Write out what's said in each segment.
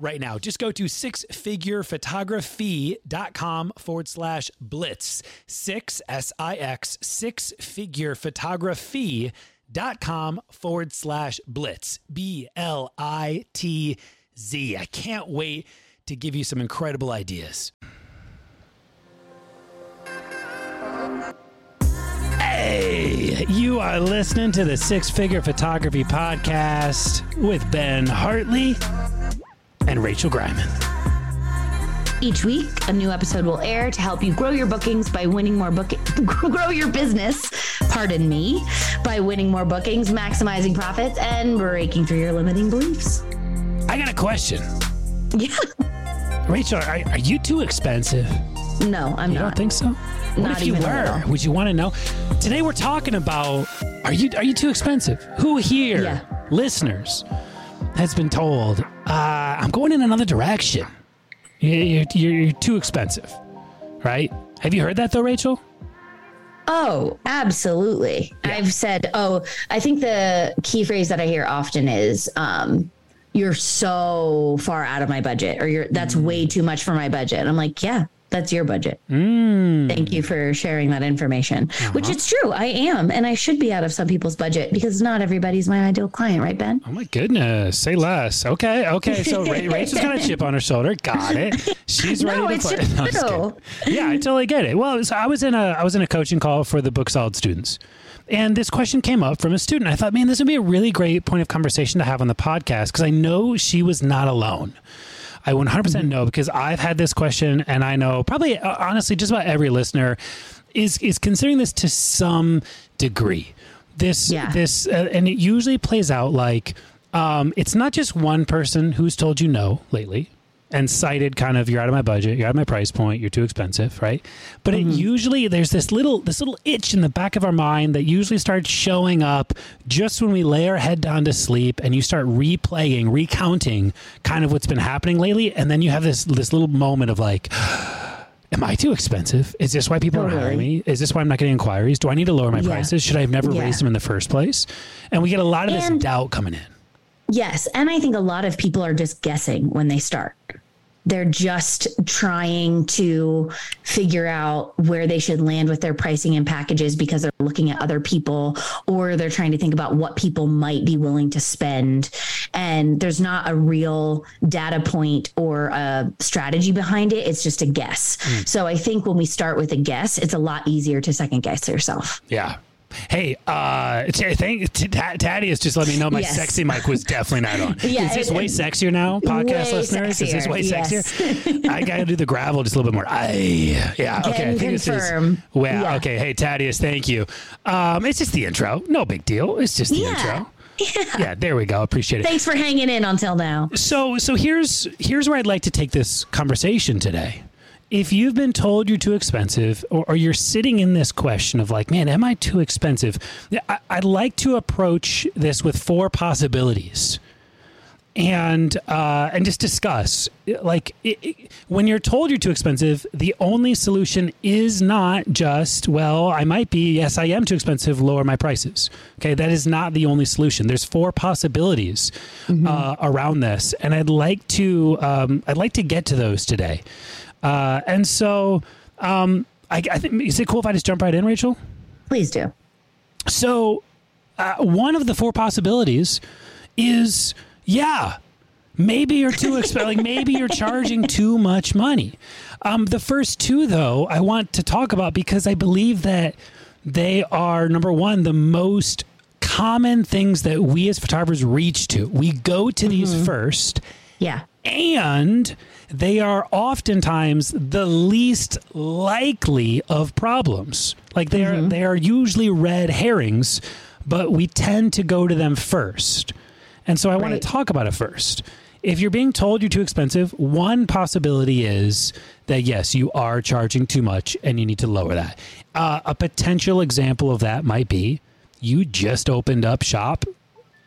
right now. Just go to sixfigurephotography.com forward slash blitz. Six, S I X, six figure photography.com forward slash blitz. B L I T Z. I can't wait to give you some incredible ideas. Hey, you are listening to the Six Figure Photography Podcast with Ben Hartley and Rachel Greiman. Each week, a new episode will air to help you grow your bookings by winning more bookings, grow your business, pardon me, by winning more bookings, maximizing profits, and breaking through your limiting beliefs. I got a question. Yeah. Rachel, are, are you too expensive? No, I'm You not. don't think so? What Not if you were? Would you want to know? Today we're talking about are you are you too expensive? Who here, Yeah. listeners, has been told uh, I'm going in another direction. You- You're, you're, you're too expensive, right? Have you heard that though, Rachel? Oh, absolutely. I've said, oh, I think the key phrase that I hear often is, um, you're so far out of my budget or you're that's Mm. way too much for my budget. And I'm like, yeah, that's your budget. Thank you for sharing that information, which Uh-huh. it's true. I am, and I should be out of some people's budget because not everybody's my ideal client, right, Ben? Oh my goodness, say less. Okay, okay. So Ra- Rachel's got a chip on her shoulder. Got it. She's ready No, to it's play. just No, yeah, I totally get it. Well, so I was in a I was in a coaching call for the Booked Solid students, and this question came up from a student. I thought, man, this would be a really great point of conversation to have on the podcast because I know she was not alone. I 100% Mm-hmm. know because I've had this question, and I know probably uh, honestly just about every listener is is considering this to some degree. This Yeah. this uh, and it usually plays out like um, it's not just one person who's told you no lately and cited kind of you're out of my budget, you're out of my price point, you're too expensive, right? But it mm-hmm. usually there's this little this little itch in the back of our mind that usually starts showing up just when we lay our head down to sleep and you start replaying, recounting kind of what's been happening lately, and then you have this this little moment of like. Am I too expensive? Is this why people are hiring me? Is this why I'm not getting inquiries? Do I need to lower my Yeah. prices? Should I have never Yeah. raised them in the first place? And we get a lot of this doubt coming in. Yes. And I think a lot of people are just guessing when they start. They're just trying to figure out where they should land with their pricing and packages because they're looking at other people or they're trying to think about what people might be willing to spend. And there's not a real data point or a strategy behind it. It's just a guess. Hmm. So I think when we start with a guess, it's a lot easier to second guess yourself. Yeah. Hey, uh, t- thank t- just let me know my Yes. sexy mic was definitely not on. Yeah, is this way sexier now, podcast listeners? Is this way sexier, sexier? I gotta do the gravel just a little bit more. I Yeah. Okay. I Can think this is. confirm. Well, Yeah. okay. Hey, Thaddeus, thank you. Um, it's just the intro. No big deal. It's just the Yeah. intro. Yeah. There we go. Appreciate it. Thanks for hanging in until now. So so here's here's where I'd like to take this conversation today. If you've been told you're too expensive, or, or you're sitting in this question of like, man, am I too expensive? I, I'd like to approach this with four possibilities, and uh, and just discuss like it, it- when you're told you're too expensive, the only solution is not just well, I might be yes, I am too expensive, lower my prices. Okay, that is not the only solution. There's four possibilities uh, around this, and I'd like to um, I'd like to get to those today. Uh, and so um, I, I think is it cool if I just jump right in, Rachel? Please do. So, uh, one of the four possibilities is yeah, maybe you're too expensive. like maybe you're charging too much money. Um, the first two, though, I want to talk about because I believe that they are number one, the most common things that we as photographers reach to. We go to these first. Yeah. And they are oftentimes the least likely of problems. Like they are they are usually red herrings, but we tend to go to them first. And so I want to talk about it first. If you're being told you're too expensive, one possibility is that yes, you are charging too much and you need to lower that. Uh, a potential example of that might be you just opened up shop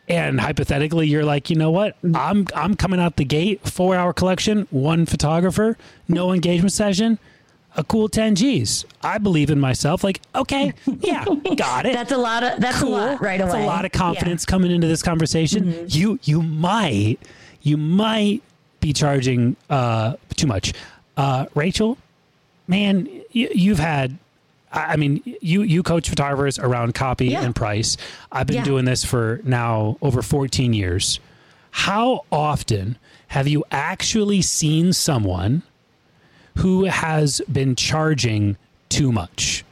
and hypothetically you're like you know what? I'm i'm coming out the gate four hour collection one photographer no engagement session a cool 10 g's. I believe in myself. Like okay yeah got it. That's a lot of that's cool. a lot right away. That's a lot of Yeah. Mm-hmm. confidence coming into this conversation. You you might you might be charging uh too much. Uh rachel man you, you've had I I mean, you you coach photographers around copy Yeah. and price. I've been Yeah. doing this for now over 14 years. How often have you actually seen someone who has been charging too much?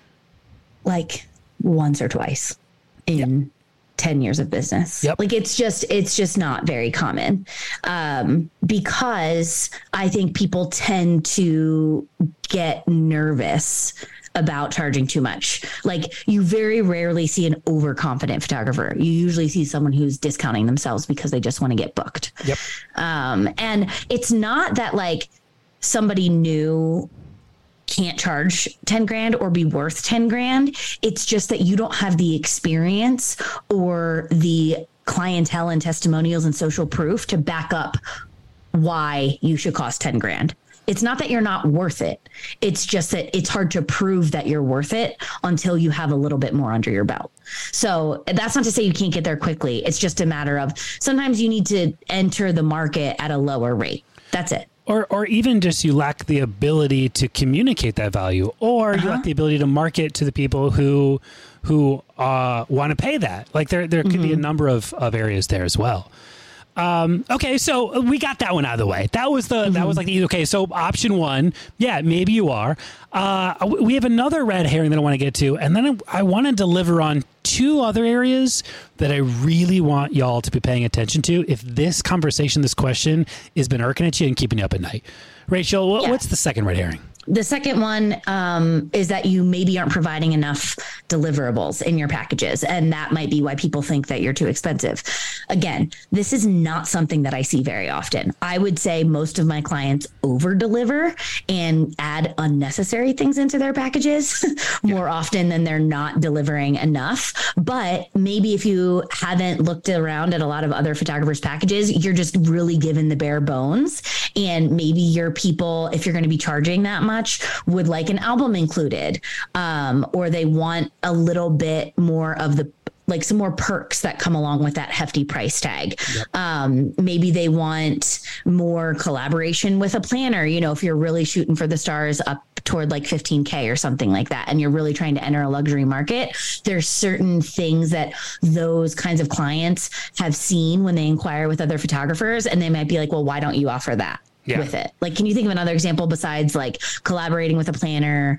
like once or twice in 10 years of business. Yep. Like it's just it's just not very common. Um because I think people tend to get nervous about charging too much. Like you very rarely see an overconfident photographer. You usually see someone who's discounting themselves because they just want to get booked. Yep. Um, and it's not that like somebody new can't charge 10 grand or be worth 10 grand. It's just that you don't have the experience or the clientele and testimonials and social proof to back up why you should cost 10 grand. It's not that you're not worth it. It's just that it's hard to prove that you're worth it until you have a little bit more under your belt. So that's not to say you can't get there quickly. It's just a matter of sometimes you need to enter the market at a lower rate. That's it. or or even just you lack the ability to communicate that value or you lack the ability to market to the people who who uh, want to pay that like there there could be a number of, of areas there as well um, okay so we got that one out of the way. That was the that was like the okay so option one yeah maybe you are. Uh, we have another red herring that i want to get to and then i, I want to deliver on two other areas that i really want y'all to be paying attention to if this conversation this question has been irking at you and keeping you up at night. Rachel what, Yeah. what's the second red herring The second one um, is that you maybe aren't providing enough deliverables in your packages. And that might be why people think that you're too expensive. Again, this is not something that I see very often. I would say most of my clients over deliver and add unnecessary things into their packages more often than they're not delivering enough. But maybe if you haven't looked around at a lot of other photographers' packages, you're just really given the bare bones. And maybe your people, if you're going to be charging that much, would like an album included, um, or they want a little bit more of the like some more perks that come along with that hefty price tag. Um, maybe they want more collaboration with a planner. You know, if you're really shooting for the stars up toward like 15K or something like that, and you're really trying to enter a luxury market, there's certain things that those kinds of clients have seen when they inquire with other photographers, and they might be like, well, why don't you offer that? Yeah. with it. Like, can you think of another example besides like collaborating with a planner,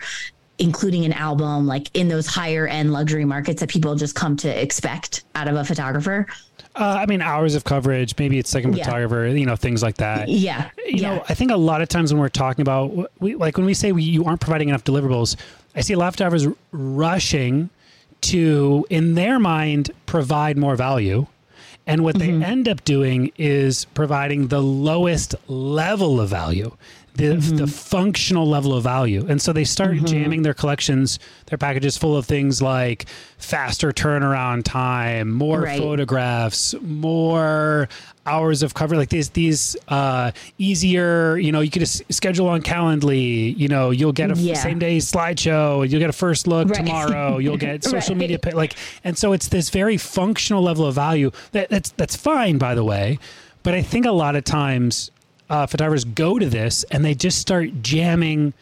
including an album, like in those higher end luxury markets that people just come to expect out of a photographer? uh, i mean hours of coverage maybe it's second Yeah. photographer you know things like that Yeah. you yeah. know, I think a lot of times when we're talking about, we, like when we say we, you aren't providing enough deliverables, I see a lot of photographers rushing to, in their mind, provide more value. And what Mm-hmm. they end up doing is providing the lowest level of value, the, Mm-hmm. the functional level of value. And so they start jamming their collections, their packages full of things like faster turnaround time, more Right. photographs, more hours of cover like these these uh easier you know you could just schedule on calendly you know you'll get a Yeah. same day slideshow you'll get a first look Right. tomorrow you'll get social Right. media like and so it's this very functional level of value that that's that's fine by the way but i think a lot of times uh, photographers go to this and they just start jamming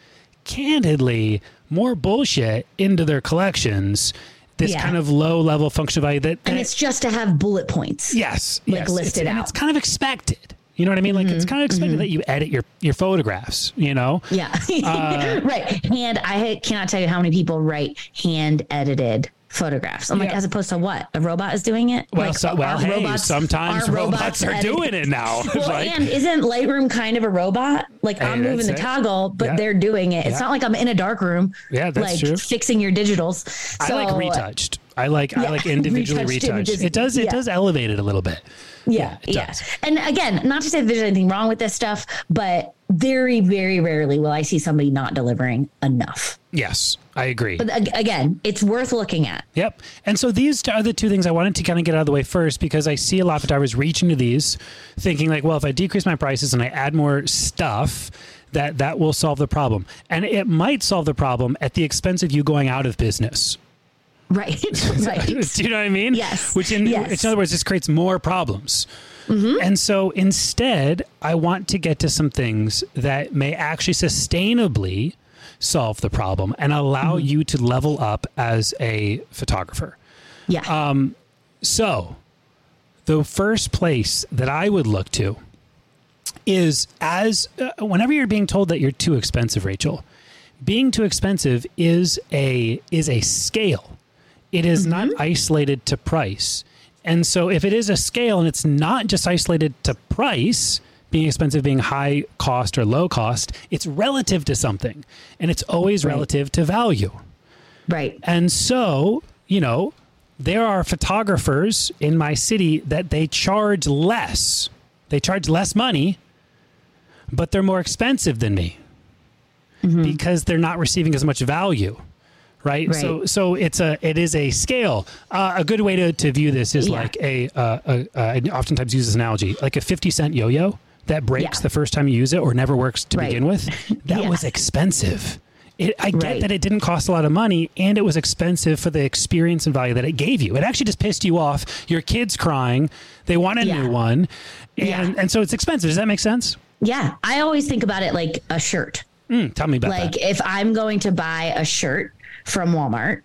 candidly more bullshit into their collections this Yeah. kind of low level functional value that, and it's just to have bullet points. Yes, like, yes. listed it's, out. it's kind of expected. You know what I mean? Like it's kind of expected that you edit your your photographs. You know, Yeah. Uh, right. Hand, I cannot tell you how many people write hand edited photographs. I'm like, as opposed to what? A robot is doing it? Well, like, so, well, are hey, sometimes are robots, are editing- doing it now. Well, right? and isn't Lightroom kind of a robot? Like Hey, I'm moving the it. toggle, but Yeah. they're doing it. It's Yeah. not like I'm in a dark room. Yeah, that's like true. fixing your digitals. So, I like retouched. I like I like individually retouched retouched. It does it Yeah. does elevate it a little bit. Yeah, it yeah. does. And again, not to say that there's anything wrong with this stuff, but very, very rarely will I see somebody not delivering enough. Yes, I agree. But again, it's worth looking at. Yep. And so these are the two things I wanted to kind of get out of the way first because I see a lot of photographers reaching to these, thinking like, well, if I decrease my prices and I add more stuff, that that will solve the problem. And it might solve the problem at the expense of you going out of business. Right. right. Do you know what I mean? Yes. Which, in, Yes. in other words, just creates more problems. Mm-hmm. And so instead, I want to get to some things that may actually sustainably solve the problem and allow Mm-hmm. you to level up as a photographer. Yeah. Um, So, the first place that I would look to is as uh, whenever you're being told that you're too expensive, Rachel, being too expensive is a is a scale. It is not mm-hmm. isolated to price. And so if it is a scale and it's not just isolated to price, being expensive being high cost or low cost, it's relative to something. And it's always Right. relative to value. right. And so, you know, there are photographers in my city that they charge less. They charge less money, but they're more expensive than me mm-hmm. because they're not receiving as much value. Right? Right. So so it's a it is a scale. Uh, a good way to, to view this is Yeah. like a, uh, a, a I oftentimes use this analogy like a 50 cent yo-yo that breaks Yeah. the first time you use it or never works to Right. begin with. That Yeah. was expensive. It, I get Right. that it didn't cost a lot of money and it was expensive for the experience and value that it gave you. It actually just pissed you off. Your kid's crying. They want a new one. And, and so it's expensive. Does that make sense? Yeah. I always think about it like a shirt. Mm, tell me about that. Like that. if I'm going to buy a shirt from Walmart,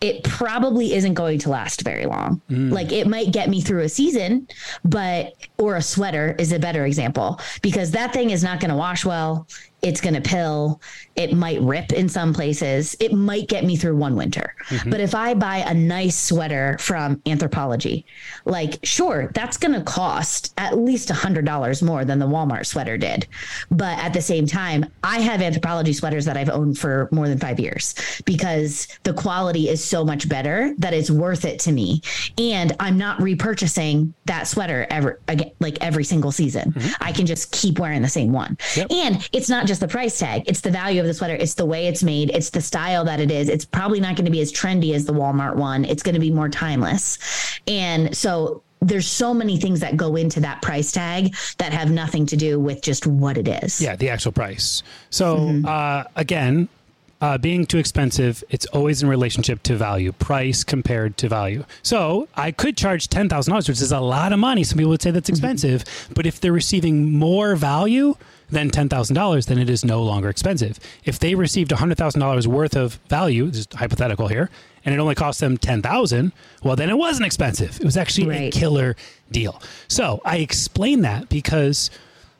it probably isn't going to last very long. Mm. Like it might get me through a season, but or a sweater is a better example because that thing is not going to wash well. It's going to pill. It might rip in some places. It might get me through one winter. Mm-hmm. But if I buy a nice sweater from Anthropologie, like sure, that's going to cost at least a hundred dollars more than the Walmart sweater did. But at the same time, I have Anthropologie sweaters that I've owned for more than five years because the quality is so much better that it's worth it to me. And I'm not repurchasing that sweater ever again, like every single season. I can just keep wearing the same one. Yep. And it's not just the price tag, it's the value of the sweater, it's the way it's made, it's the style that it is. It's probably not going to be as trendy as the Walmart one. It's going to be more timeless. And so there's so many things that go into that price tag that have nothing to do with just what it is. Yeah, the actual price. So Mm-hmm. uh, again, uh, being too expensive, it's always in relationship to value, price compared to value. So I could charge ten thousand dollars, which is a lot of money. Some people would say that's Mm-hmm. expensive, but if they're receiving more value than ten thousand dollars, then it is no longer expensive. If they received hundred thousand dollars worth of value, just hypothetical here, and it only cost them ten thousand, well, then it wasn't expensive. It was actually a killer deal. So I explain that because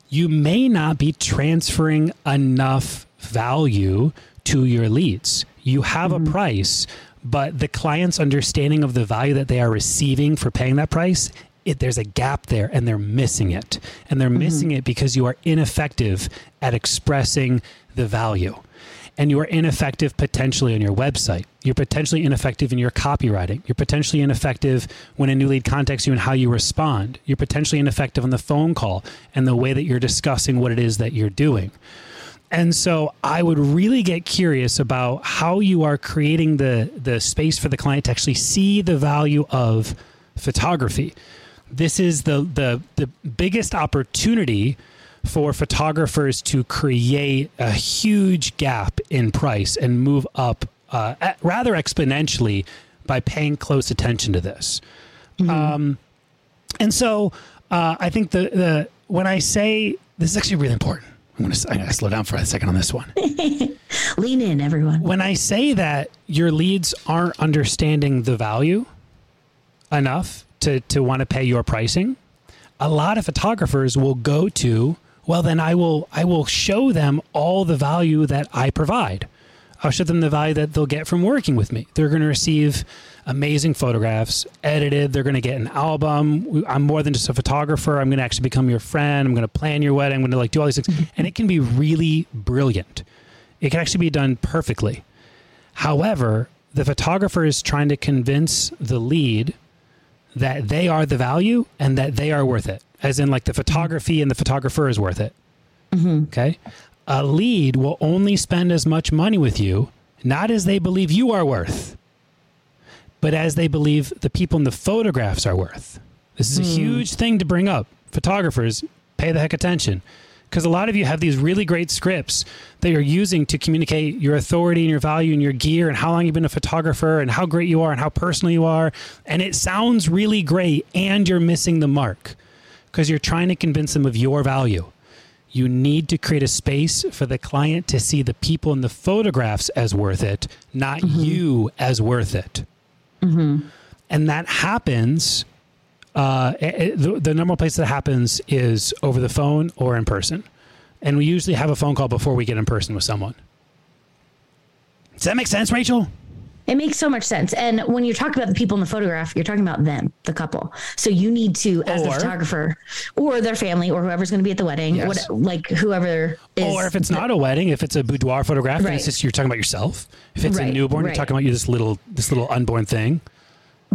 you may not be transferring enough value to your leads. You have a mm-hmm. price, but the client's understanding of the value that they are receiving for paying that price, it, there's a gap there and they're missing it. And they're mm-hmm. missing it because you are ineffective at expressing the value. And you are ineffective potentially on your website. You're potentially ineffective in your copywriting. You're potentially ineffective when a new lead contacts you and how you respond. You're potentially ineffective on the phone call and the way that you're discussing what it is that you're doing. And so I would really get curious about how you are creating the the space for the client to actually see the value of photography. This is the the the biggest opportunity for photographers to create a huge gap in price and move up uh, at- rather exponentially by paying close attention to this. Um, and so uh, I think the the when I say this is actually really important. I'm gonna I'm gonna slow down for a second on this one. Lean in, everyone. when I say that your leads aren't understanding the value enough to to want to pay your pricing, a lot of photographers will go to well then I will I will show them all the value that I provide. I'll show them the value that they'll get from working with me. They're going to receive amazing photographs, edited. They're going to get an album. I'm more than just a photographer. I'm going to actually become your friend. I'm going to plan your wedding. I'm going to like do all these things, and it can be really brilliant. It can actually be done perfectly. However, the photographer is trying to convince the lead that they are the value and that they are worth it, as in like the photography and the photographer is worth it. Mm-hmm. Okay. A lead will only spend as much money with you, not as they believe you are worth, but as they believe the people in the photographs are worth. This is a mm. huge thing to bring up. Photographers, pay the heck attention because a lot of you have these really great scripts that you're using to communicate your authority and your value and your gear and how long you've been a photographer and how great you are and how personal you are. And it sounds really great, and you're missing the mark because you're trying to convince them of your value. You need to create a space for the client to see the people in the photographs as worth it, not mm-hmm. you as worth it. Mm-hmm. And that happens uh, it, the, the number one place that happens is over the phone or in person. And we usually have a phone call before we get in person with someone. Does that make sense, Rachel? It makes so much sense. And when you're talking about the people in the photograph, you're talking about them, the couple. So you need to, as or, the photographer, or their family, or whoever's going to be at the wedding, yes. what, like whoever is. Or if it's not a wedding, if it's a boudoir photograph, right. it's just you're talking about yourself. If it's right. a newborn, right. you're talking about you this little this little unborn thing.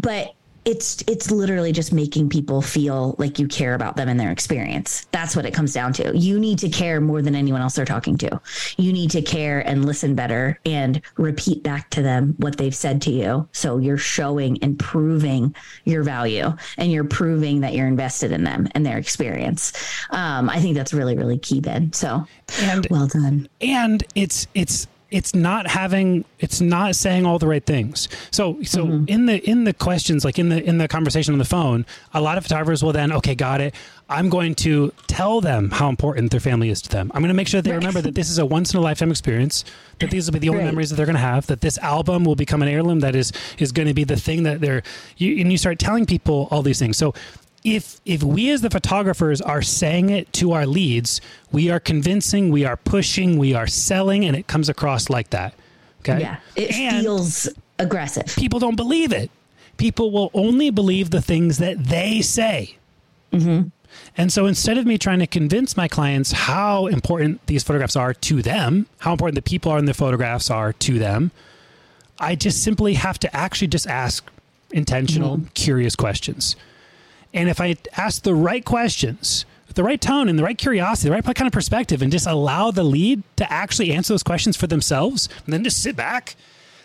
But it's it's literally just making people feel like you care about them and their experience. That's what it comes down to. You need to care more than anyone else they're talking to. You need to care and listen better and repeat back to them what they've said to you. So you're showing and proving your value and you're proving that you're invested in them and their experience. Um, I think that's really really key, Ben. So and well done. And it's it's it's not having it's not saying all the right things so so mm-hmm. in the in the questions like in the in the conversation on the phone a lot of photographers will then okay got it i'm going to tell them how important their family is to them i'm going to make sure that they right. remember that this is a once in a lifetime experience that these will be the only right. memories that they're going to have that this album will become an heirloom that is is going to be the thing that they're you, and you start telling people all these things so if if we as the photographers are saying it to our leads, we are convincing, we are pushing, we are selling, and it comes across like that. Okay. Yeah. It and feels aggressive. People don't believe it. People will only believe the things that they say. Mm-hmm. And so instead of me trying to convince my clients how important these photographs are to them, how important the people are in the photographs are to them, I just simply have to actually just ask intentional, mm-hmm. curious questions. And if I ask the right questions, the right tone and the right curiosity, the right kind of perspective, and just allow the lead to actually answer those questions for themselves, and then just sit back,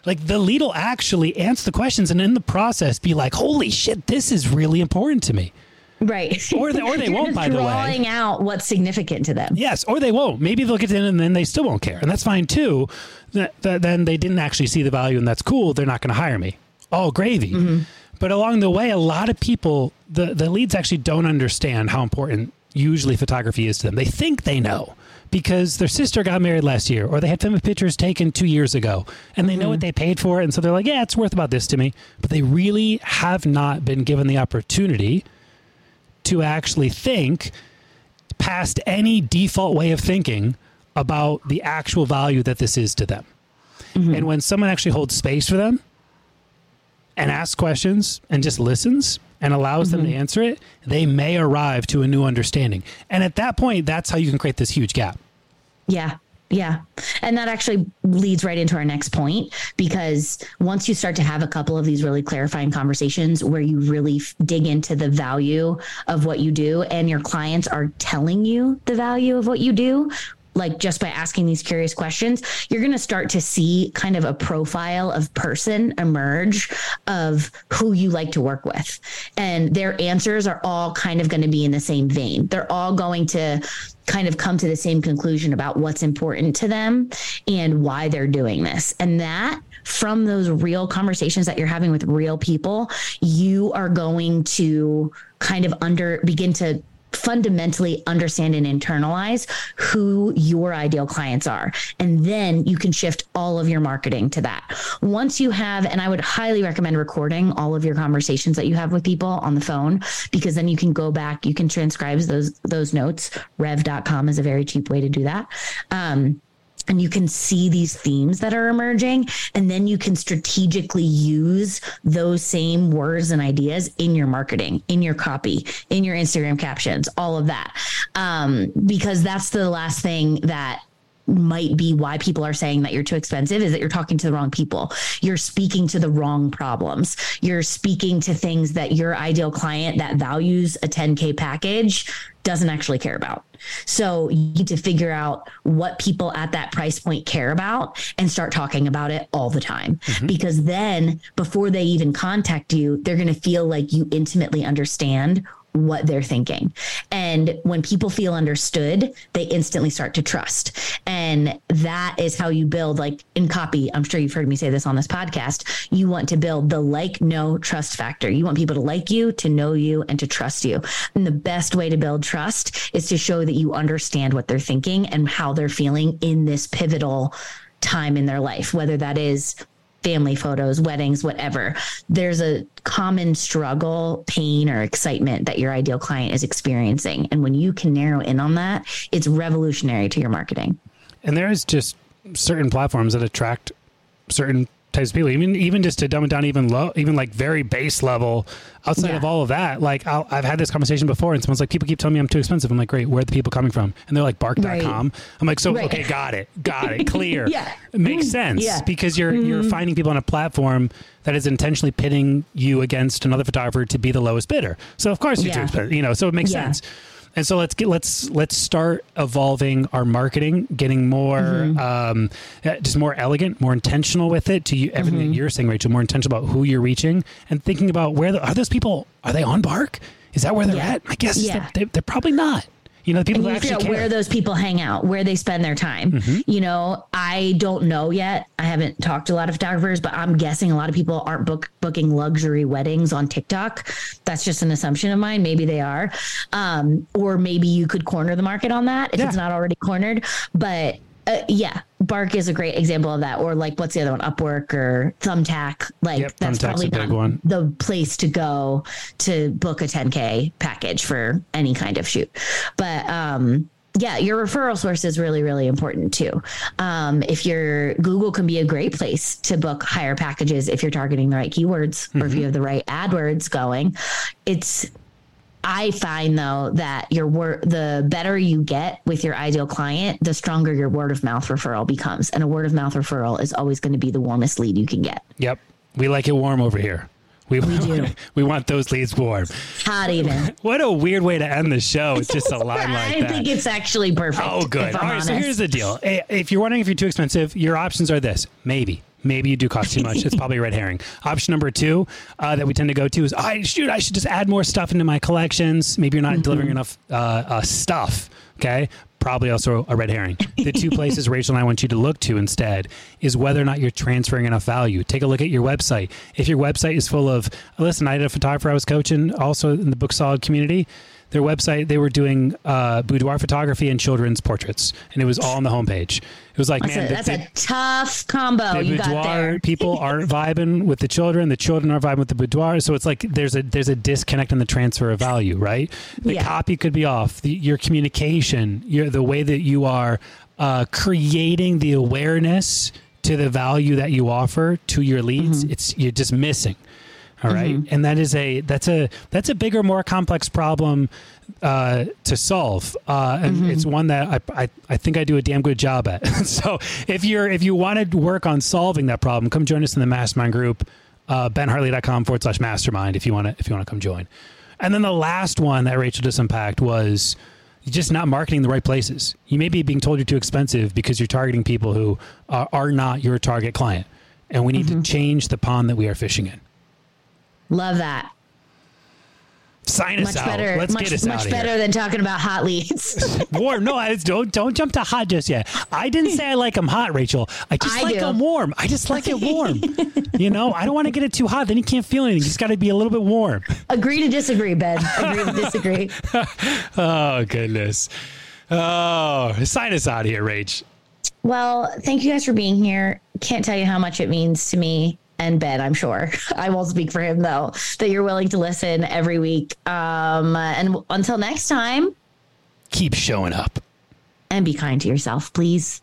like the lead will actually answer the questions, and in the process, be like, "Holy shit, this is really important to me." Right. Or they, or they won't, by the way. Drawing out what's significant to them. Yes, or they won't. Maybe they'll get in and then they still won't care. And that's fine too. That, that, then they didn't actually see the value and that's cool. They're not going to hire me. All gravy. Mm-hmm. But along the way, a lot of people, the, the leads actually don't understand how important usually photography is to them. They think they know because their sister got married last year or they had family pictures taken two years ago and they mm-hmm. know what mm-hmm. they paid for it. And so they're like, yeah, it's worth about this to me. But they really have not been given the opportunity to actually think past any default way of thinking about the actual value that this is to them. Mm-hmm. And when someone actually holds space for them, and asks questions and just listens and allows mm-hmm. them to mm-hmm. answer it, they may arrive to a new understanding. And at that point, that's how you can create this huge gap. Yeah. Yeah. And that actually leads right into our next point because once you start to have a couple of these really clarifying conversations where you really f- dig into the value of what you do and your clients are telling you the value of what you do, like just by asking these curious questions, you're going to start to see kind of a profile of person emerge of who you like to work with. And their answers are all kind of going to be in the same vein. They're all going to kind of come to the same conclusion about what's important to them and why they're doing this. And that from those real conversations that you're having with real people, you are going to kind of under begin to fundamentally understand and internalize who your ideal clients are. And then you can shift all of your marketing to that. Once you have, and I would highly recommend recording all of your conversations that you have with people on the phone, because then you can go back, you can transcribe those, those notes. Rev.com is a very cheap way to do that. Um, and you can see these themes that are emerging and then you can strategically use those same words and ideas in your marketing in your copy in your instagram captions all of that. Um, because that's the last thing that might be why people are saying that you're too expensive is that you're talking to the wrong people. You're speaking to the wrong problems. You're speaking to things that your ideal client that values a 10K package doesn't actually care about. So you need to figure out what people at that price point care about and start talking about it all the time. Mm-hmm. Because then before they even contact you, they're going to feel like you intimately understand what they're thinking. And when people feel understood, they instantly start to trust. And that is how you build, like in copy. I'm sure you've heard me say this on this podcast. You want to build the like, know, trust factor. You want people to like you, to know you, and to trust you. And the best way to build trust is to show that you understand what they're thinking and how they're feeling in this pivotal time in their life, whether that is family photos, weddings, whatever, there's a common struggle, pain, or excitement that your ideal client is experiencing. And when you can narrow in on that, it's revolutionary to your marketing. And there is just certain platforms that attract certain types of people. Even even just to dumb it down even low, even like very base level. Outside yeah. of all of that, like i have had this conversation before, and someone's like, "People keep telling me I'm too expensive." I'm like, "Great, where are the people coming from?" And they're like, "Bark.com." Right. I'm like, "So right. okay, got it, got it, clear. yeah, it makes sense yeah. because you're mm-hmm. you're finding people on a platform that is intentionally pitting you against another photographer to be the lowest bidder. So of course you're yeah. too expensive, you know. So it makes sense. And so let's get let's let's start evolving our marketing, getting more mm-hmm. um, just more elegant, more intentional with it. To you, everything mm-hmm. that you're saying, Rachel, more intentional about who you're reaching, and thinking about where the, are those people? Are they on Bark? Is that where they're yeah. at? I guess yeah. they, they're probably not. You know, people you out where those people hang out, where they spend their time. Mm-hmm. You know, I don't know yet. I haven't talked to a lot of photographers, but I'm guessing a lot of people aren't book booking luxury weddings on TikTok. That's just an assumption of mine. Maybe they are, um, or maybe you could corner the market on that if yeah. it's not already cornered. But uh, yeah, Bark is a great example of that. Or like, what's the other one? Upwork or Thumbtack. Like yep, that's probably not one. the place to go to book a 10k package for any kind of shoot. But um, yeah, your referral source is really, really important too. Um, if your Google can be a great place to book higher packages if you're targeting the right keywords mm-hmm. or if you mm-hmm. have the right AdWords going. It's I find though that your word, the better you get with your ideal client, the stronger your word of mouth referral becomes. And a word of mouth referral is always going to be the warmest lead you can get. Yep. We like it warm over here. We, we do. We want those leads warm. Hot even. what a weird way to end the show. It's just a line like I that. I think it's actually perfect. Oh, good. All right. Honest. So here's the deal. If you're wondering if you're too expensive, your options are this: maybe maybe you do cost too much. it's probably a red herring. Option number two uh, that we tend to go to is, I shoot, I should just add more stuff into my collections. Maybe you're not mm-hmm. delivering enough uh, uh, stuff. Okay. Probably also a red herring. The two places Rachel and I want you to look to instead is whether or not you're transferring enough value. Take a look at your website. If your website is full of, listen, I had a photographer I was coaching also in the Booked Solid community their website they were doing uh, boudoir photography and children's portraits, and it was all on the homepage. It was like, that's man, a, that's a tough combo the you boudoir, got there. people aren't vibing with the children. The children are vibing with the boudoir. So it's like there's a there's a disconnect in the transfer of value, right? The yeah. copy could be off. The, your communication, your the way that you are uh, creating the awareness to the value that you offer to your leads. Mm-hmm. It's you're just missing. All right? mm-hmm. and that is a that's a that's a bigger, more complex problem uh, to solve, uh, and mm-hmm. it's one that I, I, I think I do a damn good job at. so if you're if you want to work on solving that problem, come join us in the mastermind group, uh, benhartley.com forward slash mastermind if you want to if you want to come join. And then the last one that Rachel just unpacked was just not marketing the right places. You may be being told you're too expensive because you're targeting people who are, are not your target client, and we need mm-hmm. to change the pond that we are fishing in. Love that. Sign us much out. Better, Let's much, get us much out better here. than talking about hot leads. warm. No, I don't don't jump to hot just yet. I didn't say I like them hot, Rachel. I just I like do. them warm. I just like it warm. you know, I don't want to get it too hot. Then you can't feel anything. You just got to be a little bit warm. Agree to disagree, Ben. Agree to disagree. oh goodness. Oh, sign us out here, Rach. Well, thank you guys for being here. Can't tell you how much it means to me and Ben, I'm sure. I won't speak for him though, that you're willing to listen every week. Um, and until next time, keep showing up and be kind to yourself, please.